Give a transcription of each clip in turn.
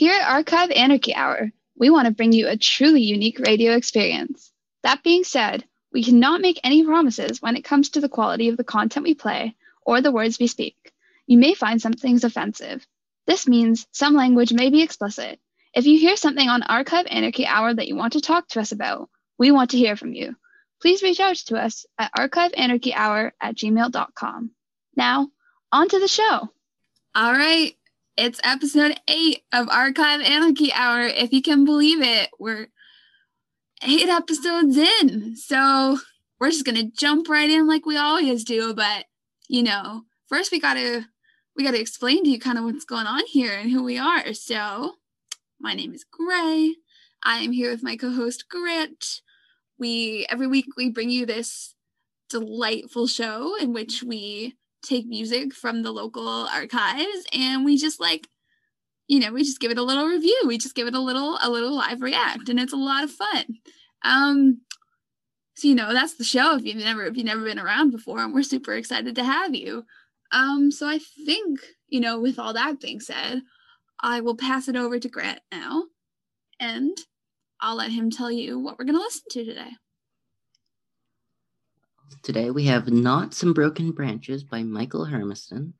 Here at Archive Anarchy Hour, we want to bring you a truly unique radio experience. That being said, we cannot make any promises when it comes to the quality of the content we play or the words we speak. You may find some things offensive. This means some language may be explicit. If you hear something on Archive Anarchy Hour that you want to talk to us about, we want to hear from you. Please reach out to us at archiveanarchyhour at gmail.com. Now, on to the show. All right. It's episode eight of Archive Anarchy Hour. If you can believe it, we're eight episodes in. So we're just gonna jump right in like we always do. But you know, first we gotta we gotta explain to you kind of what's going on here and who we are. So my name is Gray. I am here with my co-host Grant. We every week we bring you this delightful show in which we take music from the local archives and we just like you know we just give it a little review. We just give it a little a little live react and it's a lot of fun. Um so you know that's the show if you've never if you've never been around before and we're super excited to have you. Um so i think you know with all that being said i will pass it over to grant now and i'll let him tell you what we're going to listen to today Today we have Knots and Broken Branches by Michael Hermiston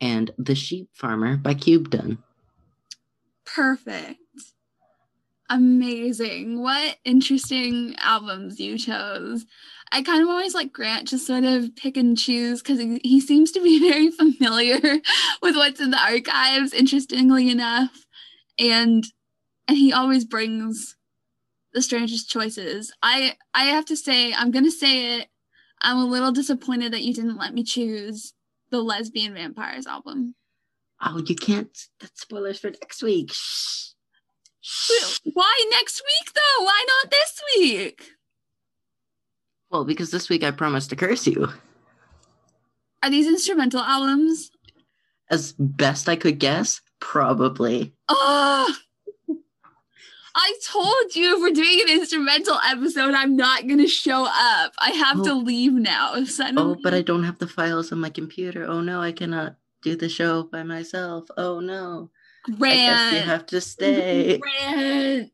and The Sheep Farmer by Cube Dun. Perfect. Amazing. What interesting albums you chose. I kind of always like Grant just sort of pick and choose because he, he seems to be very familiar with what's in the archives, interestingly enough. And and he always brings the strangest choices. I I have to say, I'm gonna say it. I'm a little disappointed that you didn't let me choose the Lesbian Vampires album. Oh, you can't. That's spoilers for next week. Shh. Shh. Why next week though? Why not this week? Well, because this week I promised to curse you. Are these instrumental albums? As best I could guess, probably. Oh, I told you if we're doing an instrumental episode, I'm not going to show up. I have oh. to leave now. Oh, but I don't have the files on my computer. Oh no, I cannot do the show by myself. Oh no. Grant. I guess you have to stay. Grant.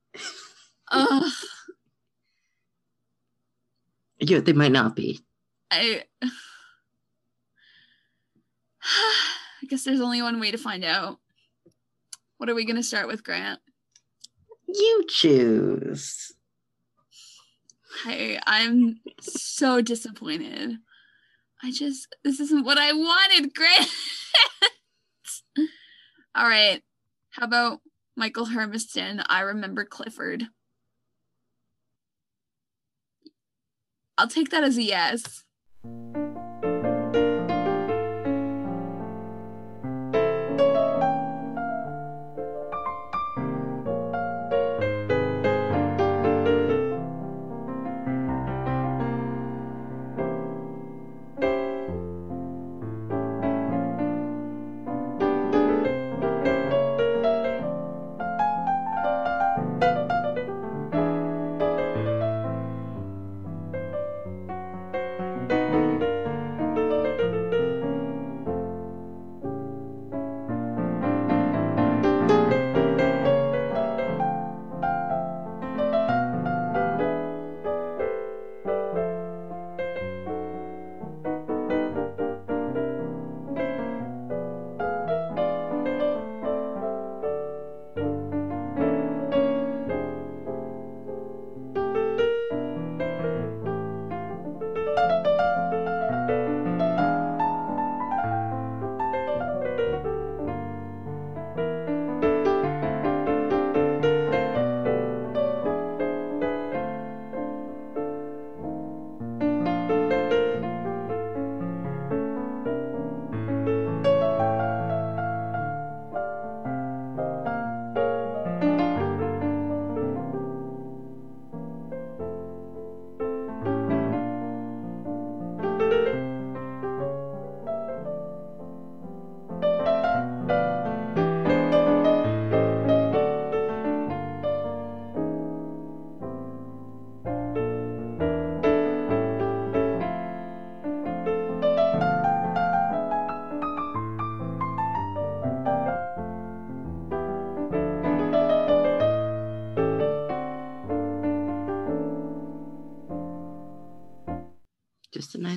Ugh. Yeah, they might not be. I. I guess there's only one way to find out. What are we going to start with, Grant? You choose. Hey, I'm so disappointed. I just, this isn't what I wanted, Grant. All right. How about Michael Hermiston? I remember Clifford. I'll take that as a yes.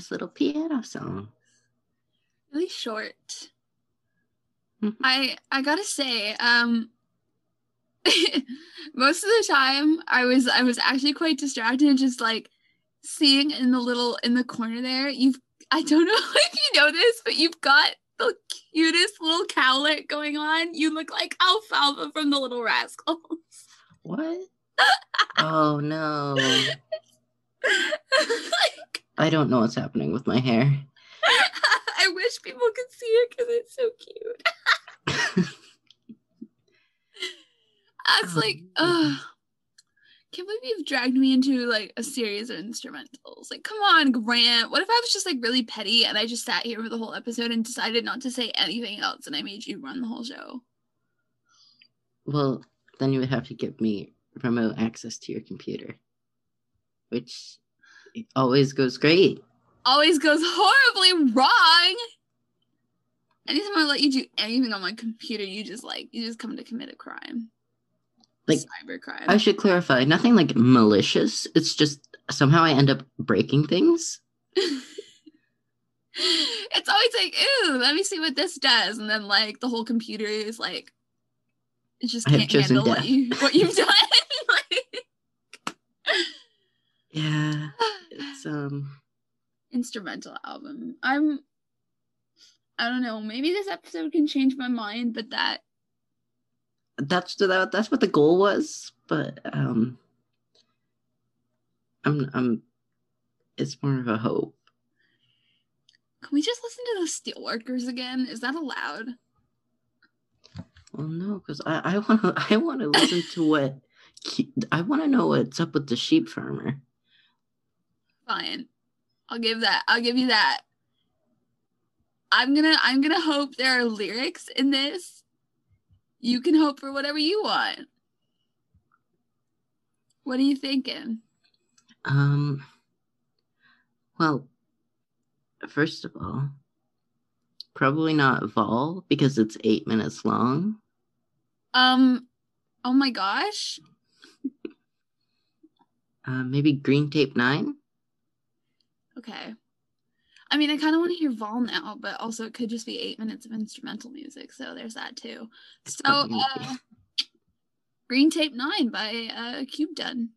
Nice little piano song. Really short. Mhm. I I gotta say, um most of the time I was I was actually quite distracted, just like seeing in the little in the corner there, you've I don't know if you know this, but you've got the cutest little cowlet going on. You look like Alfalfa from the Little Rascals. What? oh no. Like, I don't know what's happening with my hair. I wish people could see it because it's so cute. That's like, Um, ugh. Can't believe you've dragged me into like a series of instrumentals. Like, come on, Grant. What if I was just like really petty and I just sat here for the whole episode and decided not to say anything else and I made you run the whole show? Well, then you would have to give me remote access to your computer, which always goes great. Always goes horribly wrong. Anytime I let you do anything on my computer, you just like you just come to commit a crime. Like, cyber crime. I should clarify, nothing like malicious. It's just somehow I end up breaking things. it's always like, ooh, let me see what this does, and then like the whole computer is like, it just can't handle what you what you've done. Yeah, it's um. instrumental album. I'm, I don't know. Maybe this episode can change my mind, but that That's that, that's what the goal was, but um. I'm I'm. It's more of a hope. can we just listen to the Steelworkers again? Is that allowed? Well, no, because I I want to I want to listen to what I want to know what's up with the sheep farmer. Fine. I'll give that. I'll give you that. I'm gonna I'm gonna hope there are lyrics in this. You can hope for whatever you want. What are you thinking? Um. Well, first of all, probably not Vol because it's eight minutes long. Um oh my gosh. Uh, maybe Green Tape Nine. Okay. I mean, I kind of want to hear Vol now, but also it could just be eight minutes of instrumental music, so there's that too. So, probably gonna be- uh, Green Tape Nine by uh, Cube Done.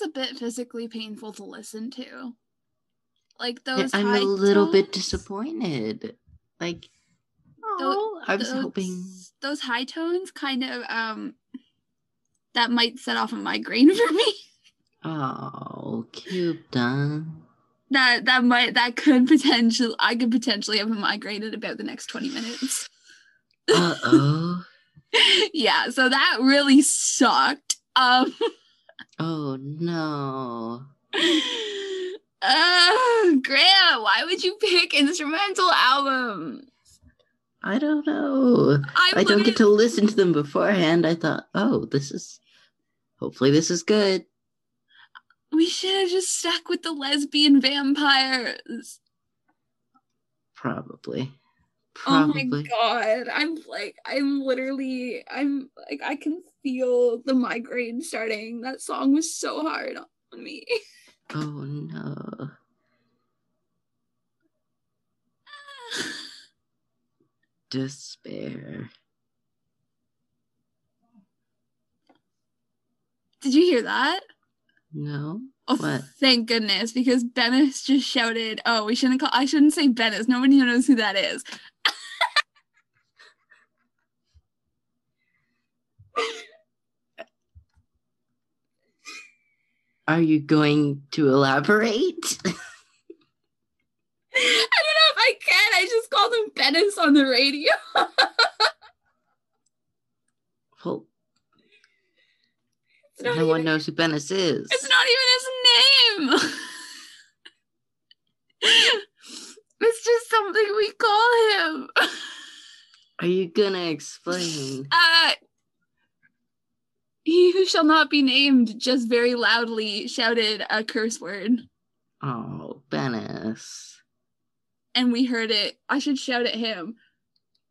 Was a bit physically painful to listen to. Like those. I'm a little bit disappointed. Like, oh, I was those, hoping. those high tones kind of um that might set off a migraine for me. Oh, cute, done. That that might that could potentially I could potentially have a migraine in about the next 20 minutes. Uh oh. yeah, so that really sucked. Um oh no. uh, Grant, why would you pick instrumental albums? I don't know. I, I don't get to listen to them beforehand. I thought, oh, this is. Hopefully, this is good. We should have just stuck with the lesbian vampires. Probably. Oh my god. I'm like I'm literally I'm like I can feel the migraine starting. That song was so hard on me. Oh no. Despair. Did you hear that? No. Oh, What? thank goodness, because Bennis just shouted, "Oh, we shouldn't call. I shouldn't say Bennis. Nobody knows who that is." Are you going to elaborate? I don't know if I can. I just called him Bennis on the radio. well, no one knows who Bennis is. it's not even his name. it's just something we call him. Are you gonna explain? Uh, he who shall not be named just very loudly shouted a curse word, Oh, Bennis. and we heard it. I should shout at him,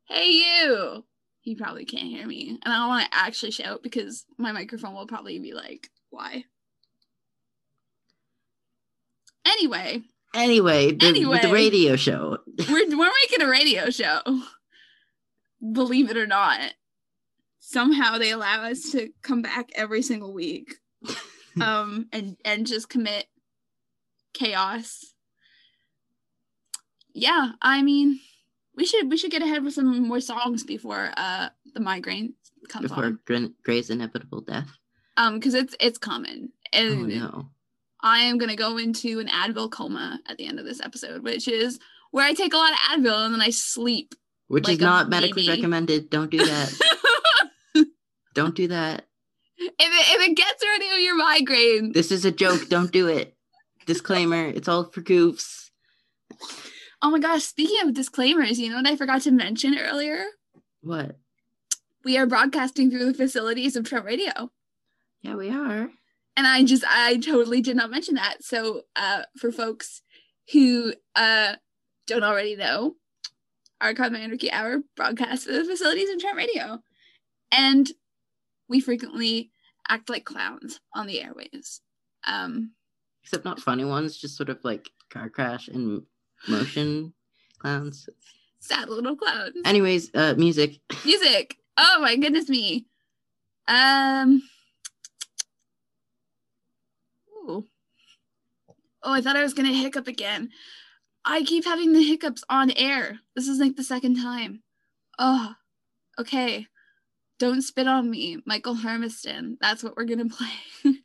"Hey, you!" He probably can't hear me, and I don't want to actually shout because my microphone will probably be like, "Why?" Anyway, Anyway, the, Anyway. the radio show. we're we're making a radio show. Believe it or not. Somehow they allow us to come back every single week. Um and and just commit chaos. Yeah, I mean, we should we should get ahead with some more songs before uh the migraine comes Before on. Gray's inevitable death. Um cuz it's it's common. Oh And no. I am going to go into an Advil coma at the end of this episode, which is where I take a lot of Advil and then I sleep. Which like is not medically baby. recommended. Don't do that. Don't do that. if it if it gets rid of your migraine, This is a joke. Don't do it. Disclaimer. It's all for goofs. oh my gosh! Speaking of disclaimers, you know what I forgot to mention earlier? What? We are broadcasting through the facilities of Trent Radio, Yeah, we are. and I just I totally did not mention that. So, uh, for folks who uh don't already know, Archive Anarchy Hour broadcasts through the facilities of Trent Radio, and we frequently act like clowns on the airwaves. Um, Except not funny ones, just sort of like car crash and motion clowns. sad little clowns. Anyways, uh music. Music. Oh my goodness me. Um. Ooh. Oh, I thought I was gonna hiccup again. I keep having the hiccups on air. This is like the second time. Oh, okay. Don't spit on me, Michael Hermiston. That's what we're gonna play.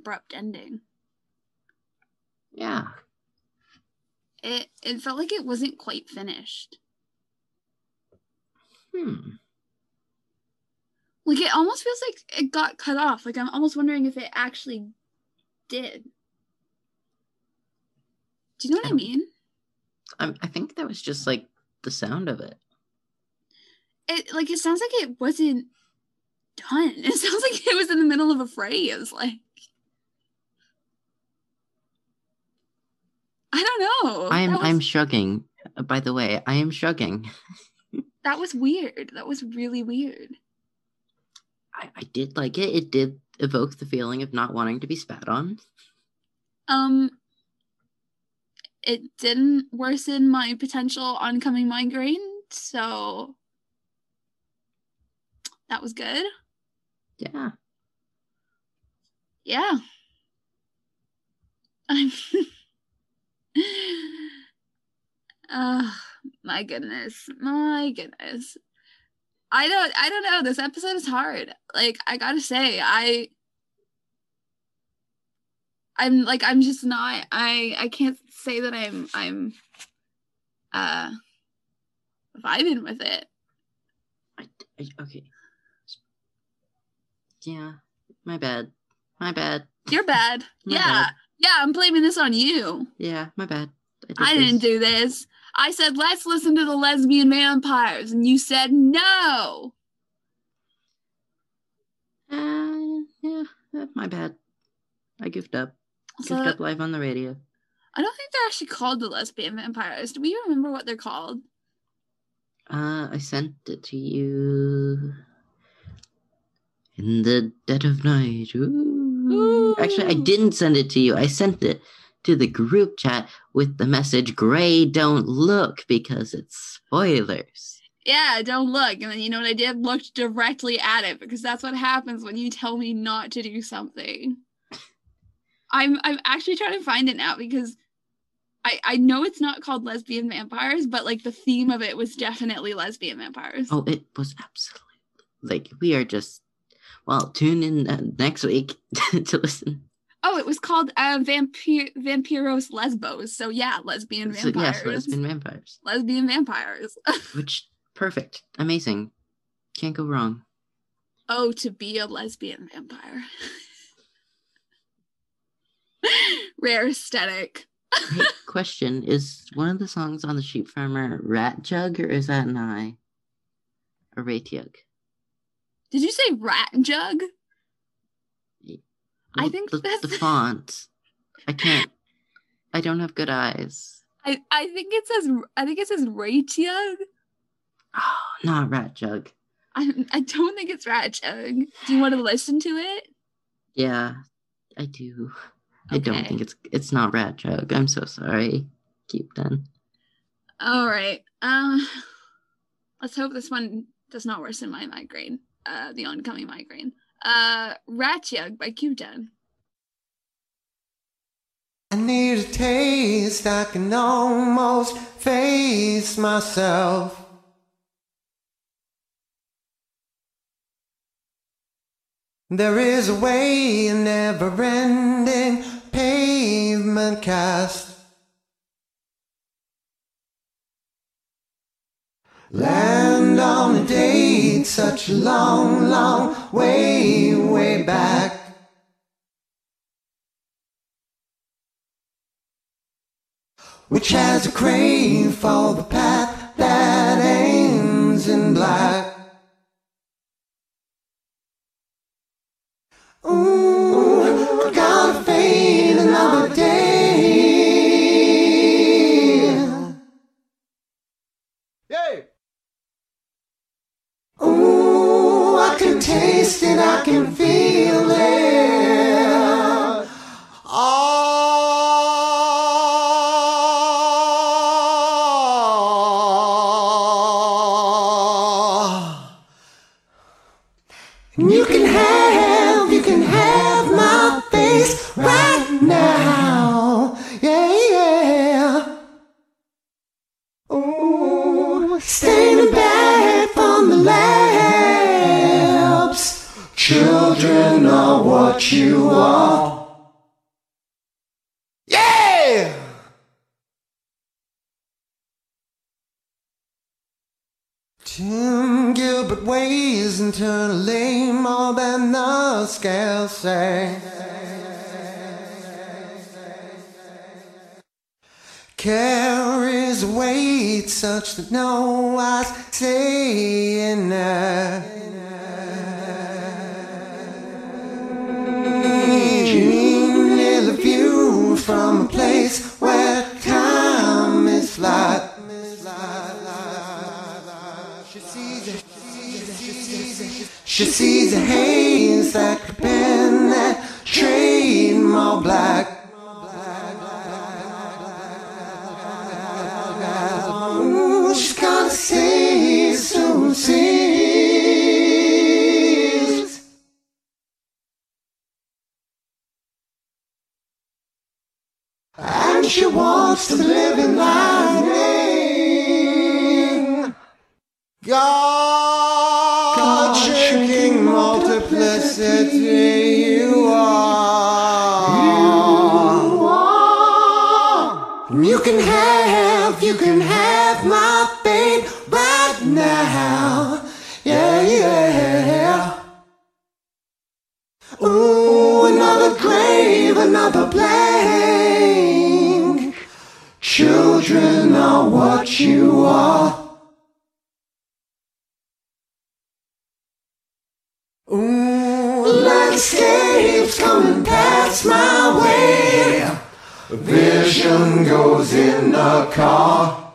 Abrupt ending. Yeah. It it felt like it wasn't quite finished. Hmm. Like it almost feels like it got cut off. Like I'm almost wondering if it actually did. Do you know what I Um, mean? I, I think that was just like the sound of it. It like it sounds like it wasn't done. It sounds like it was in the middle of a phrase. Like I don't know. I'm was, I'm shrugging. Uh, By the way, I am shrugging. that was weird. That was really weird. I, I did like it. It did evoke the feeling of not wanting to be spat on. Um it didn't worsen my potential oncoming migraine, so that was good. Yeah. Yeah. I'm Oh my goodness. My goodness. I don't I don't know. This episode is hard. Like I gotta say, I I'm like I'm just not I I can't say that I'm I'm uh vibing with it. I, I, okay. Yeah. My bad. My bad. You're bad. Yeah. bad. Yeah, I'm blaming this on you. Yeah. My bad. did I didn't do this. I said, let's listen to the lesbian vampires. And you said no. Uh, yeah. My bad. I goofed up. So, Goofed up live on the radio. I don't think they're actually called the lesbian vampires. Do we remember what they're called? Uh, I sent it to you in the dead of night. Ooh. Actually, I didn't send it to you. I sent it to the group chat with the message "Gray, don't look" because it's spoilers. Yeah, don't look. And then you know what I did? Looked directly at it because that's what happens when you tell me not to do something. I'm I'm actually trying to find it now because I I know it's not called lesbian vampires, but like the theme of it was definitely lesbian vampires. Oh, it was absolutely like we are just. Well, tune in uh, next week to listen. Oh, it was called uh, Vampir Vampiros Lesbos. So yeah, lesbian So, vampires. yes, lesbian vampires. lesbian vampires. Which perfect, amazing, can't go wrong. oh, to be a lesbian vampire. Rare aesthetic. Hey, question: Is one of the songs on the Sheep Farmer "Rat Jug" or is that an I? A rate jug? Did you say rat jug? I think the, that's- the font. I can't. I don't have good eyes. I, I think it says I think it says Ratiug. Oh, not rat jug. I I don't think it's rat jug. Do you want to listen to it? Yeah, I do. I don't think it's it's not rat jug. I'm so sorry. Keep then. All right. Um, let's hope this one does not worsen my migraine. Uh, the oncoming migraine. Uh, Ratjug by Q10. I need a taste, I can almost face myself. There is a way, a never ending pavement cast. Land on a date, such a long, long way, way back. which has a crave for the path that ends in black. Ooh, I gotta fade I can Gilbert weighs internally more than the scales say. Carries weight such that no eyes see in Dream near the view from a place where She sees a haze that could penetrate more black. She's gonna see, soon sees. And she wants to live in lightning. God, multiplicity you are. And you can have, you can have my fate right now. Yeah, yeah. Ooh, another grave, another blank. Children are what you are. Landscapes coming past my way. Vision goes in the car.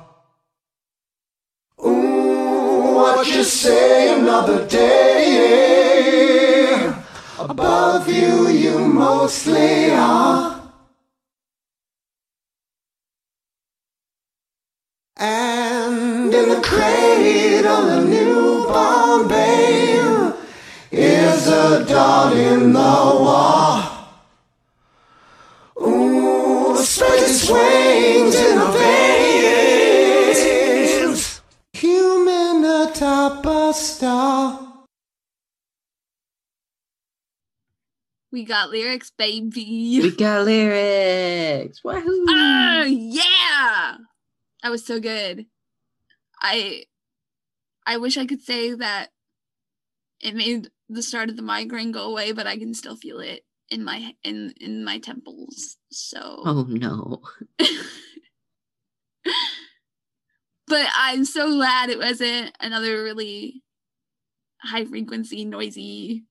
Ooh, what you say another day? Above you, you mostly are. And in the cradle, a newborn babe is a dot in the wall. Ooh, spread its wings in a veins. Human atop a star. We got lyrics, baby. We got lyrics. Wahoo! Oh yeah, that was so good. I I wish I could say that it made the start of the migraine go away, but I can still feel it in my in in my temples. So, Oh no. but I'm so glad it wasn't another really high frequency, noisy,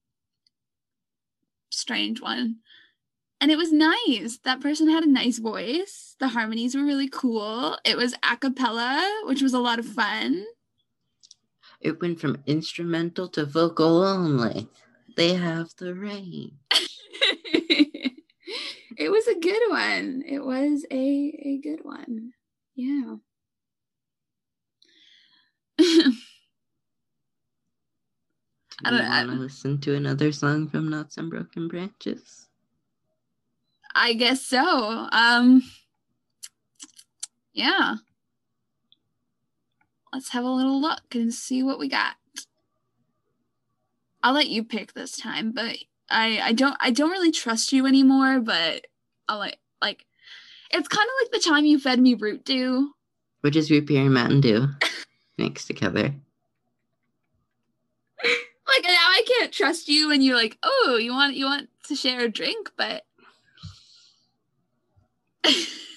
strange one. And it was nice. That person had a nice voice. The harmonies were really cool. It was a cappella, which was a lot of fun. It went from instrumental to vocal only. They have the rain. it was a good one. It was a a good one. Yeah. Do I you don't- want to listen to another song from Knots and Broken Branches? I guess so. Um Yeah. Let's have a little look and see what we got. I'll let you pick this time, but I I don't I don't really trust you anymore, but I'll like like it's kind of like the time you fed me root dew. Which is root beer and Mountain Dew mixed together. Like now I can't trust you and you're like, "Oh, you want you want to share a drink, but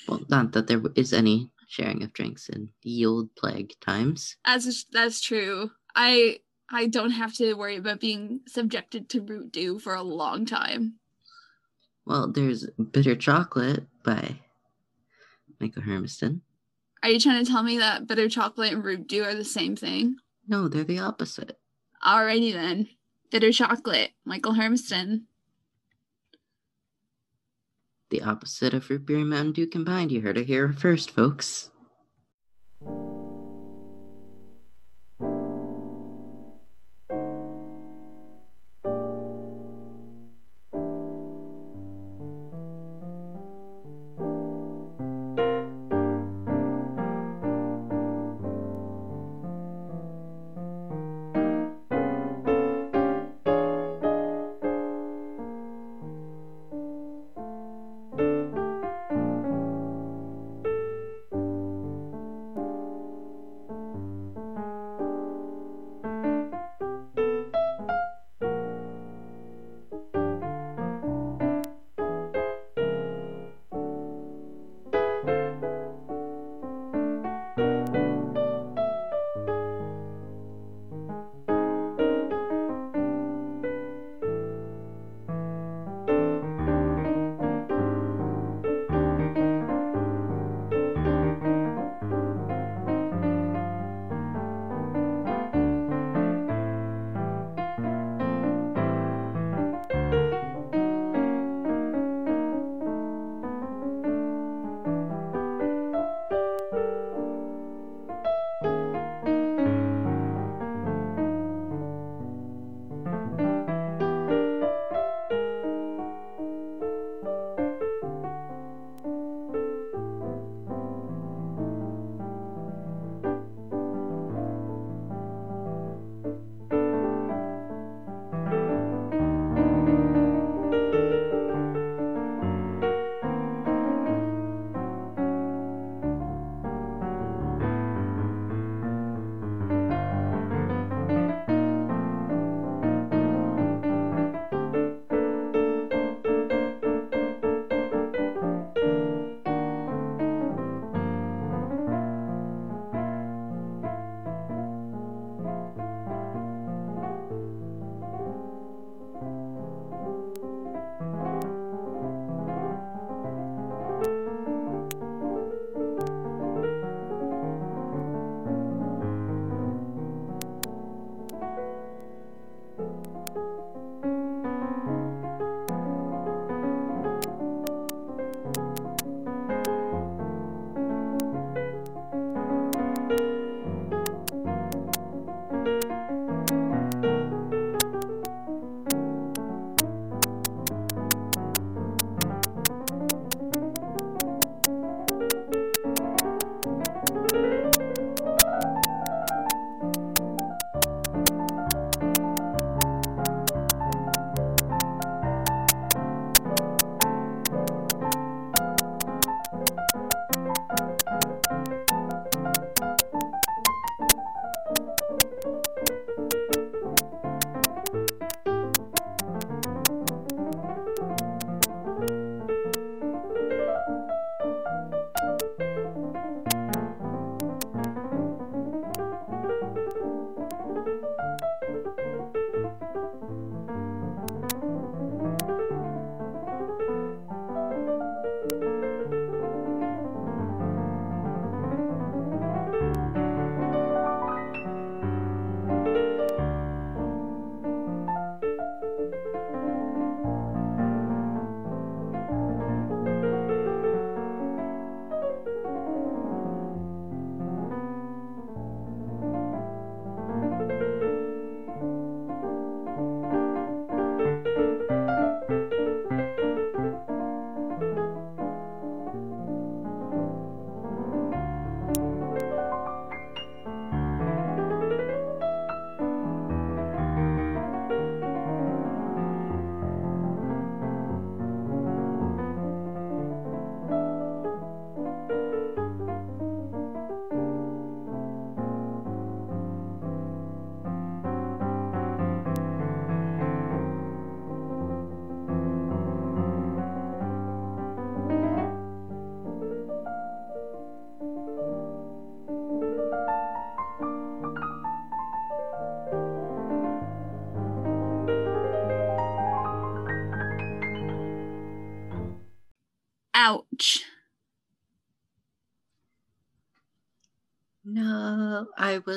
Well, not that there is any sharing of drinks in the old plague times. As that's true. I I don't have to worry about being subjected to root dew for a long time. Well, there's Bitter Chocolate by Michael Hermiston. Are you trying to tell me that bitter chocolate and root dew are the same thing? No, they're the opposite. Alrighty then. Bitter chocolate, Michael Hermiston. The opposite of root beer and Mountain Dew combined. You heard it here first, folks.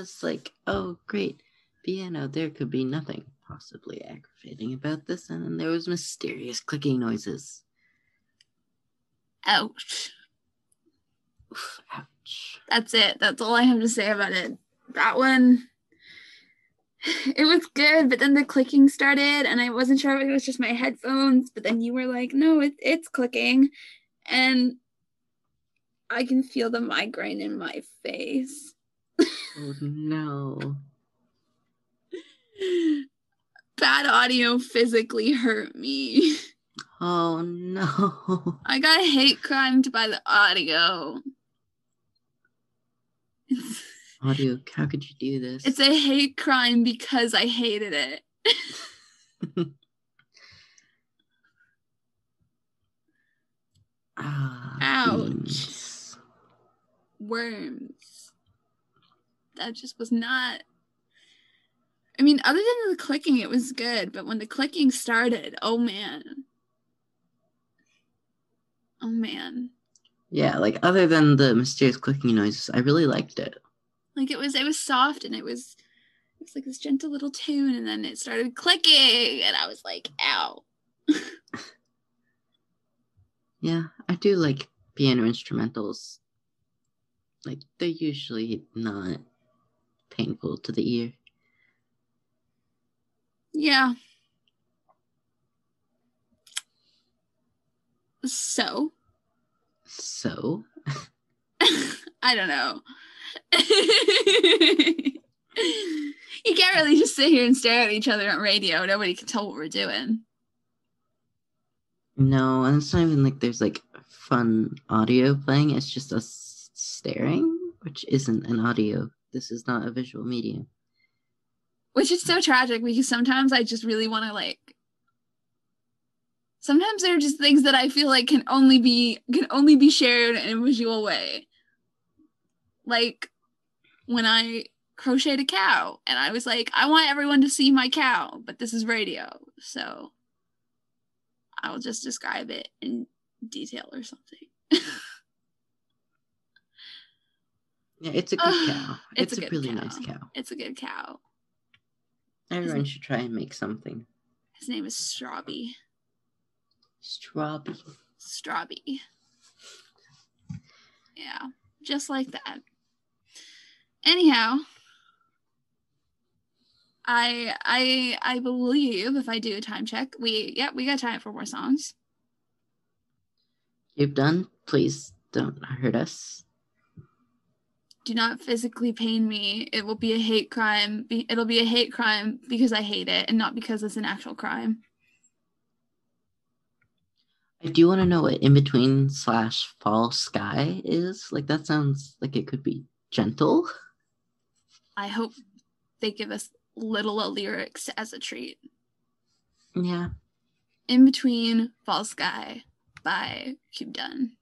Was like, oh, great. Piano, there could be nothing possibly aggravating about this. And then there was mysterious clicking noises. Ouch. Oof, ouch. That's it. That's all I have to say about it. That one, it was good, but then the clicking started, and I wasn't sure if it was just my headphones. But then you were like, "No, it, it's clicking," and I can feel the migraine in my face. Oh, no. Bad audio physically hurt me. Oh, no. I got hate crimed by the audio. Audio, how could you do this? it's a hate crime because I hated it. ah, Ouch. Worms. That just was not. I mean, other than the clicking, it was good, but when the clicking started, oh man. Oh man. Yeah, like other than the mysterious clicking noises, I really liked it. Like it was it was soft and it was it was like this gentle little tune and then it started clicking and I was like, ow. Yeah, I do like piano instrumentals. Like they're usually not painful to the ear. Yeah. So So, I don't know. you can't really just sit here and stare at each other on radio. Nobody can tell what we're doing. no, and it's not even like there's like fun audio playing. It's just us staring, which isn't an audio. This is not a visual medium. Which is so tragic because sometimes I just really want to like sometimes there are just things that I feel like can only be can only be shared in a visual way. Like when I crocheted a cow and I was like, I want everyone to see my cow, but this is radio, so I'll just describe it in detail or something. Yeah, it's a good cow. it's It's, a a, really cow. nice cow. it's a good cow. Everyone should try and make something. His name is Strawby. Strawberry. Strawby. Yeah, just like that. Anyhow, I I I believe if I do a time check, we yeah we got time for more songs. You've done. Please don't hurt us. Do not physically pain me. It will be a hate crime. It'll be a hate crime because I hate it and not because it's an actual crime. I do want to know what in between slash fall sky is. Like that sounds like it could be gentle. I hope they give us little lyrics as a treat. Yeah. In Between Fall Sky by Cube Done.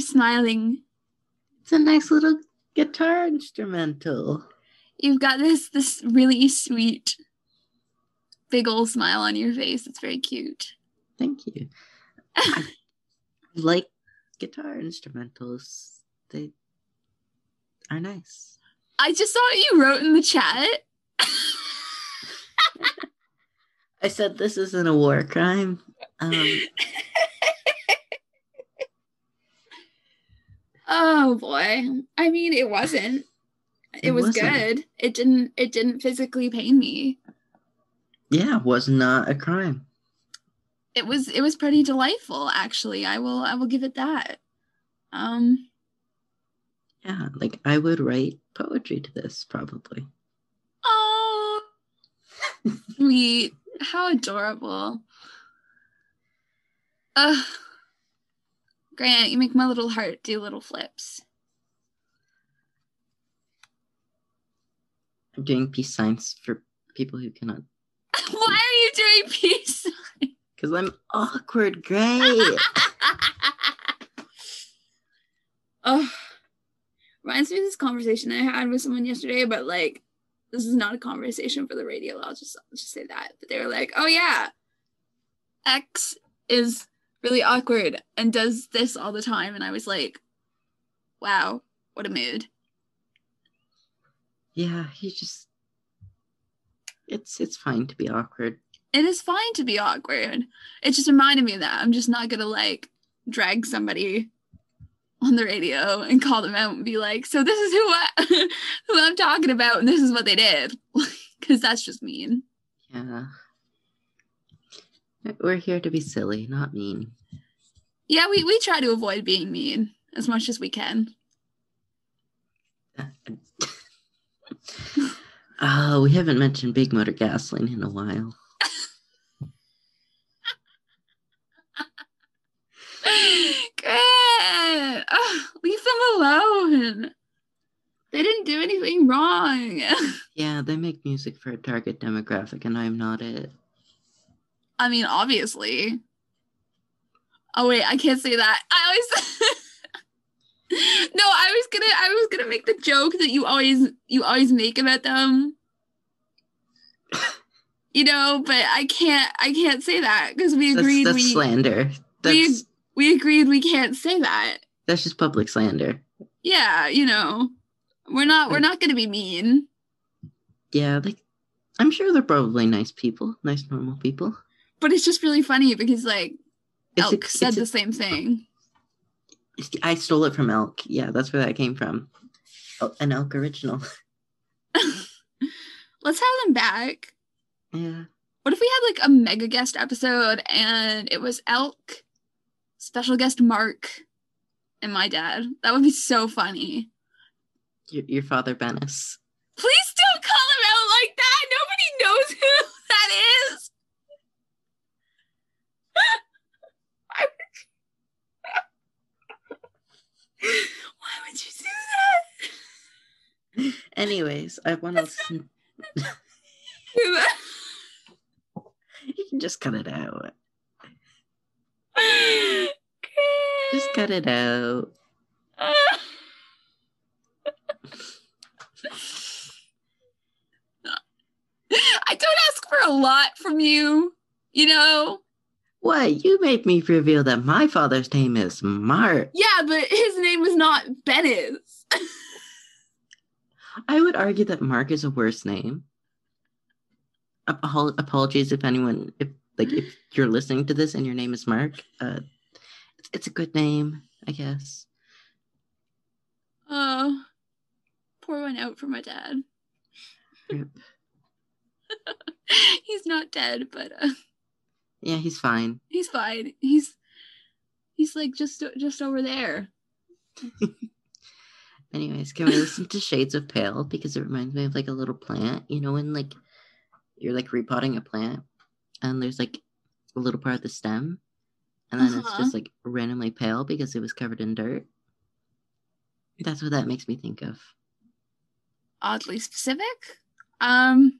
You're smiling. It's a nice little guitar instrumental. You've got this this really sweet big old smile on your face. It's very cute. Thank you. I like guitar instrumentals. They are nice. I just saw what you wrote in the chat. I said this isn't a war crime. Um, oh boy. I mean, it wasn't. It, It was wasn't. good. It didn't it didn't physically pain me. yeah, was not a crime. It was it was pretty delightful actually. I will I will give it that. Um Yeah, like I would write poetry to this probably. oh sweet. How adorable. Ugh. Grant, you make my little heart do little flips. I'm doing peace signs for people who cannot Why are you doing peace? Signs? Because I'm awkward, great. oh, reminds me of this conversation I had with someone yesterday, but like, this is not a conversation for the radio. I'll just, I'll just say that. But they were like, "Oh yeah, X is really awkward and does this all the time," and I was like, "Wow, what a mood." yeah, he just it's it's fine to be awkward. It is fine to be awkward. It just reminded me of that I'm just not gonna like drag somebody on the radio and call them out and be like, "So this is who I, who I'm talking about, and this is what they did," because that's just mean. Yeah. We're here to be silly, not mean. Yeah, we we try to avoid being mean as much as we can. Oh, we haven't mentioned Big Motor Gasoline in a while. Grant, Ugh, leave them alone. They didn't do anything wrong. Yeah, they make music for a target demographic, and I'm not it. I mean, obviously. Oh wait, I can't say that. I always No, I was gonna I was gonna make the joke that you always you always make about them. You know, but I can't I can't say that because we agreed that's we slander. we That's we agreed we can't say that. that's just public slander. Yeah, you know. We're not we're not gonna be mean. Yeah, like I'm sure they're probably nice people, nice normal people. But it's just really funny because like It's a- Elk said a- the same thing. I stole it from Elk. Yeah, that's where that came from. Oh, an Elk original. Let's have them back. Yeah. What if we had like a mega guest episode and it was Elk, special guest Mark, and my dad? That would be so funny. Your, your father Bennis. Please don't call him out like that. Nobody knows who that is. Why would you... Why would you do that? Anyways, I want to listen. You can just cut it out. Just cut it out. I don't ask for a lot from you, you know? What? You made me reveal that my father's name is Mark. Yeah, but his name was not Bennis. I would argue that Mark is a worse name. Apol- apologies if anyone, if like if you're listening to this and your name is Mark. Uh, it's, it's a good name, I guess. Oh, pour one out for my dad. He's not dead, but uh, Yeah, he's fine. he's fine. He's he's like just just over there. Anyways, can we listen to Shades of Pale because it reminds me of like a little plant. You know, when like you're like repotting a plant, and there's like a little part of the stem, and then it's Uh-huh. just like randomly pale because it was covered in dirt. That's what that makes me think of. Oddly specific. Um,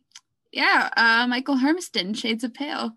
yeah. Uh, Michael Hermiston, Shades of Pale.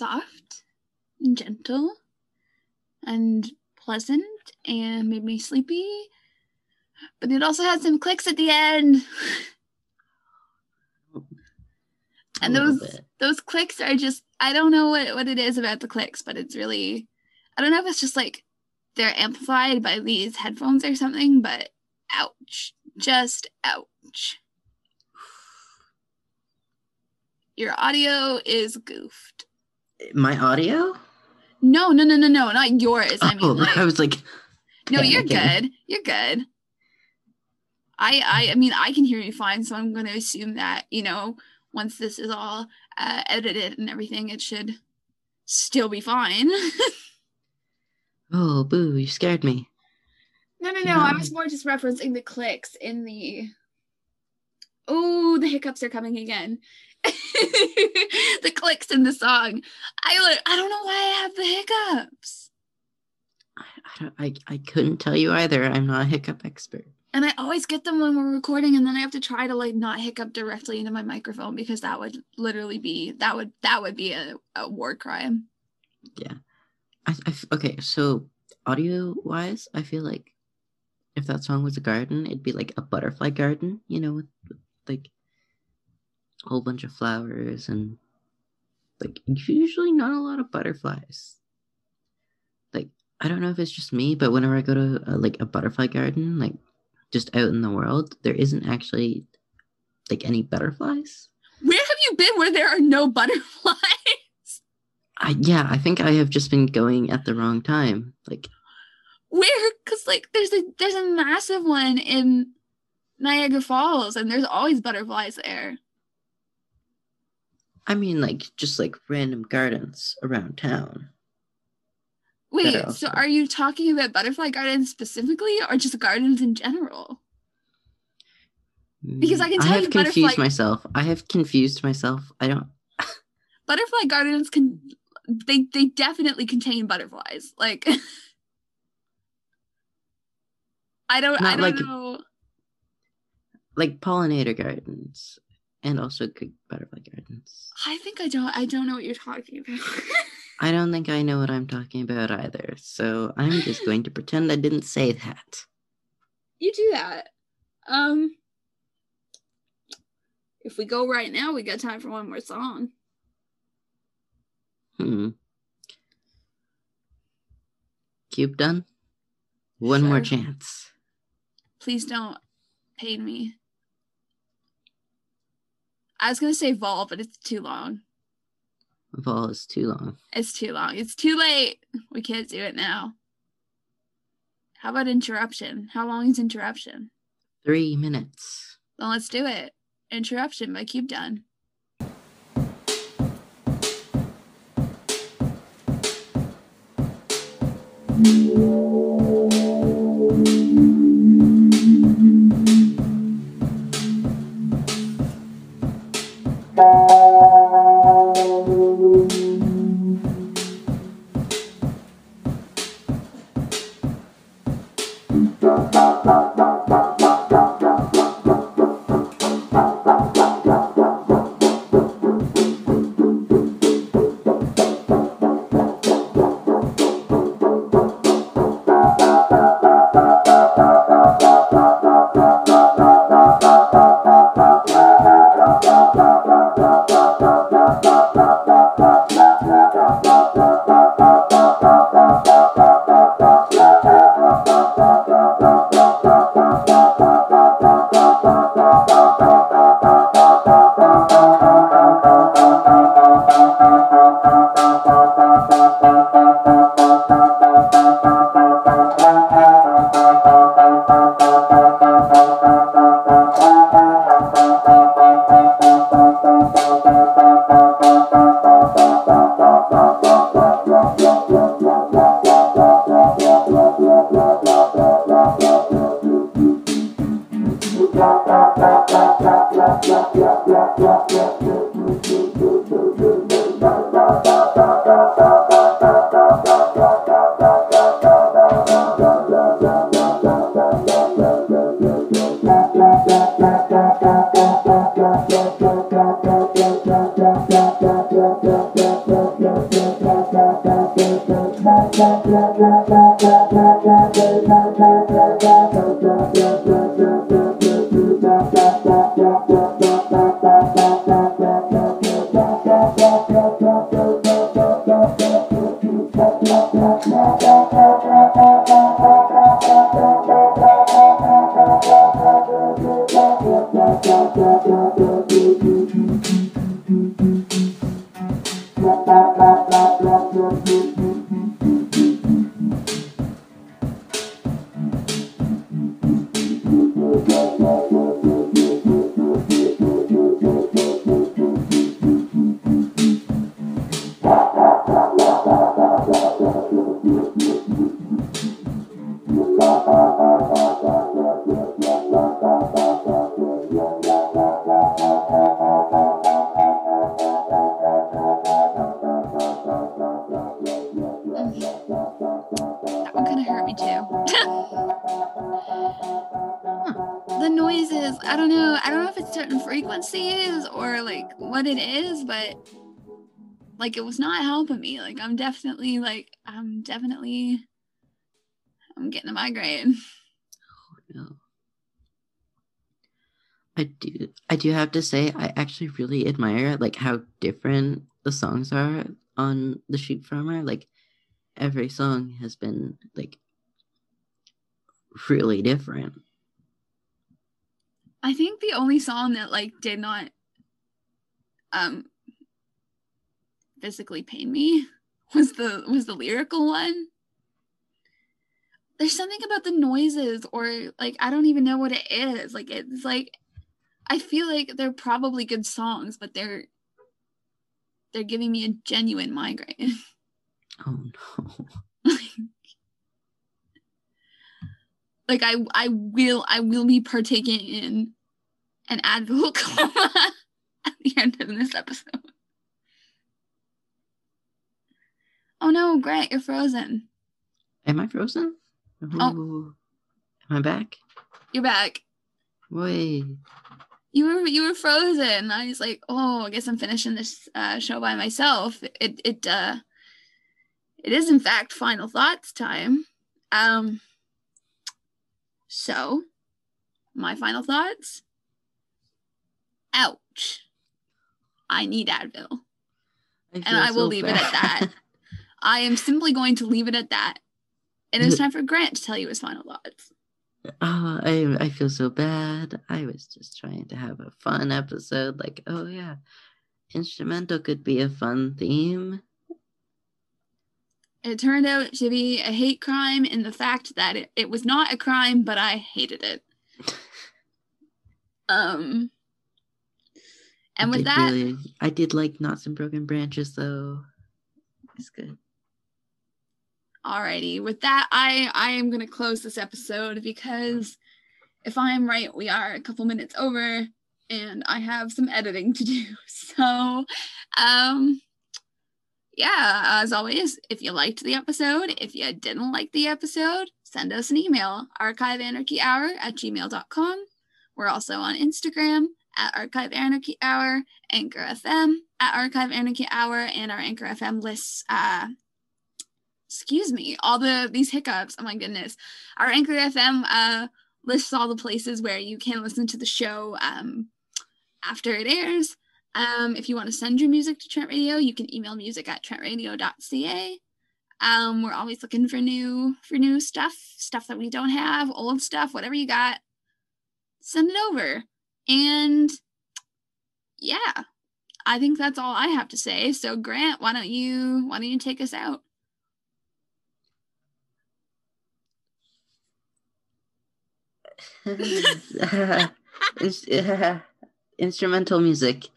Soft and gentle and pleasant and made me sleepy. But it also had some clicks at the end. And those bit. those clicks are just I don't know what, what it is about the clicks, but it's really I don't know if it's just like they're amplified by these headphones or something, but ouch. Just ouch. Your audio is goofed. My audio? No, no, no, no, no, not yours. I mean, oh, like, I was like, no, you're good. You're good. I, I, I mean, I can hear you fine, so I'm going to assume that you know, once this is all uh, edited and everything, it should still be fine. oh, boo, you scared me. no, no, no. I was more just referencing the clicks in the. Oh, the hiccups are coming again. the clicks in the song. I, I don't know why I have the hiccups. I, I, don't, I, I couldn't tell you either. I'm not a hiccup expert. And I always get them when we're recording, and then I have to try to like not hiccup directly into my microphone because that would literally be that would that would be a, a war crime. Yeah. I, I okay, so audio wise, I feel like if that song was a garden, it'd be like a butterfly garden, you know, with, with like a whole bunch of flowers and like usually not a lot of butterflies. Like I don't know if it's just me, but whenever I go to a, like a butterfly garden, like just out in the world, there isn't actually like any butterflies. Where have you been where there are no butterflies? I yeah, I think I have just been going at the wrong time. Like Where? Because like there's a there's a massive one in Niagara Falls, and there's always butterflies there. I mean, like just like random gardens around town. Wait, Better so are you talking about butterfly gardens specifically, or just gardens in general? Because I can Mm, tell have you confused butterfly- myself. I have confused myself. I don't. Butterfly gardens can they they definitely contain butterflies. Like I don't I don't like- know. like pollinator gardens and also good butterfly gardens. I think I don't I don't know what you're talking about. I don't think I know what I'm talking about either. So I'm just going to pretend I didn't say that. you do that. Um if we go right now, we got time for one more song. Hmm. Cube done. One more chance. Please don't pay me. I was gonna say Vol, but it's too long. Vol is too long. It's too long. It's too late. We can't do it now. How about interruption? How long is interruption? Three minutes. Then let's do it. Interruption by Cube Done. Mm-hmm. I don't know. I don't know if it's certain frequencies or like what it is, but like it was not helping me. Like I'm definitely like I'm definitely I'm getting a migraine. Oh No. I do I do have to say I actually really admire like how different the songs are on the Sheep Farmer. Like every song has been like really different. I think the only song that like did not um physically pain me was the was the lyrical one. There's something about the noises or like I don't even know what it is. Like it's like I feel like they're probably good songs, but they're they're giving me a genuine migraine. Oh no. like I I will I will be partaking in an Advil coma at the end of this episode. Oh no, Grant, you're frozen. Am I frozen? Oh. Am I back? You're back. Wait. You were you were frozen. I was like, oh, I guess I'm finishing this uh, show by myself. It it uh it is in fact final thoughts time. Um so my final thoughts. Ouch. I need Advil. I And I will so leave it at that. I am simply going to leave it at that. And it's time for Grant to tell you his final thoughts. Oh, I I feel so bad. I was just trying to have a fun episode. Like, oh yeah, instrumental could be a fun theme. It turned out to be a hate crime in the fact that it, it was not a crime, but I hated it. Um and with that, really, I did like knots and broken branches though. It's good. Alrighty, with that, I I am gonna close this episode because if I am right, we are a couple minutes over, and I have some editing to do. So, um, yeah, as always, if you liked the episode, if you didn't like the episode, send us an email archiveanarchyhour at gmail.com. We're also on Instagram at Archive Anarchy Hour, Anchor FM at Archive Anarchy Hour, and our Anchor FM lists uh, excuse me, all the these hiccups. Oh my goodness. Our Anchor FM uh lists all the places where you can listen to the show um after it airs. Um if you want to send your music to Trent Radio, you can email music at trentradio.ca. Um we're always looking for new for new stuff, stuff that we don't have, old stuff, whatever you got. Send it over. And yeah, I think that's all I have to say. So Grant, why don't you why don't you take us out? Ins- instrumental music.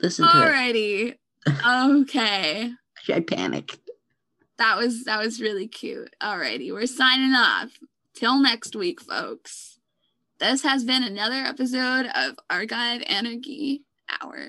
Listen to it. Alrighty. okay. I panicked. That was that was really cute. Alrighty. We're signing off. Till next week, folks. This has been another episode of Archive Anarchy Hour.